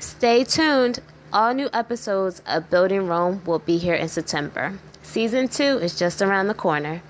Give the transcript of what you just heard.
Stay tuned. All new episodes of Building Rome will be here in September. Season 2 is just around the corner.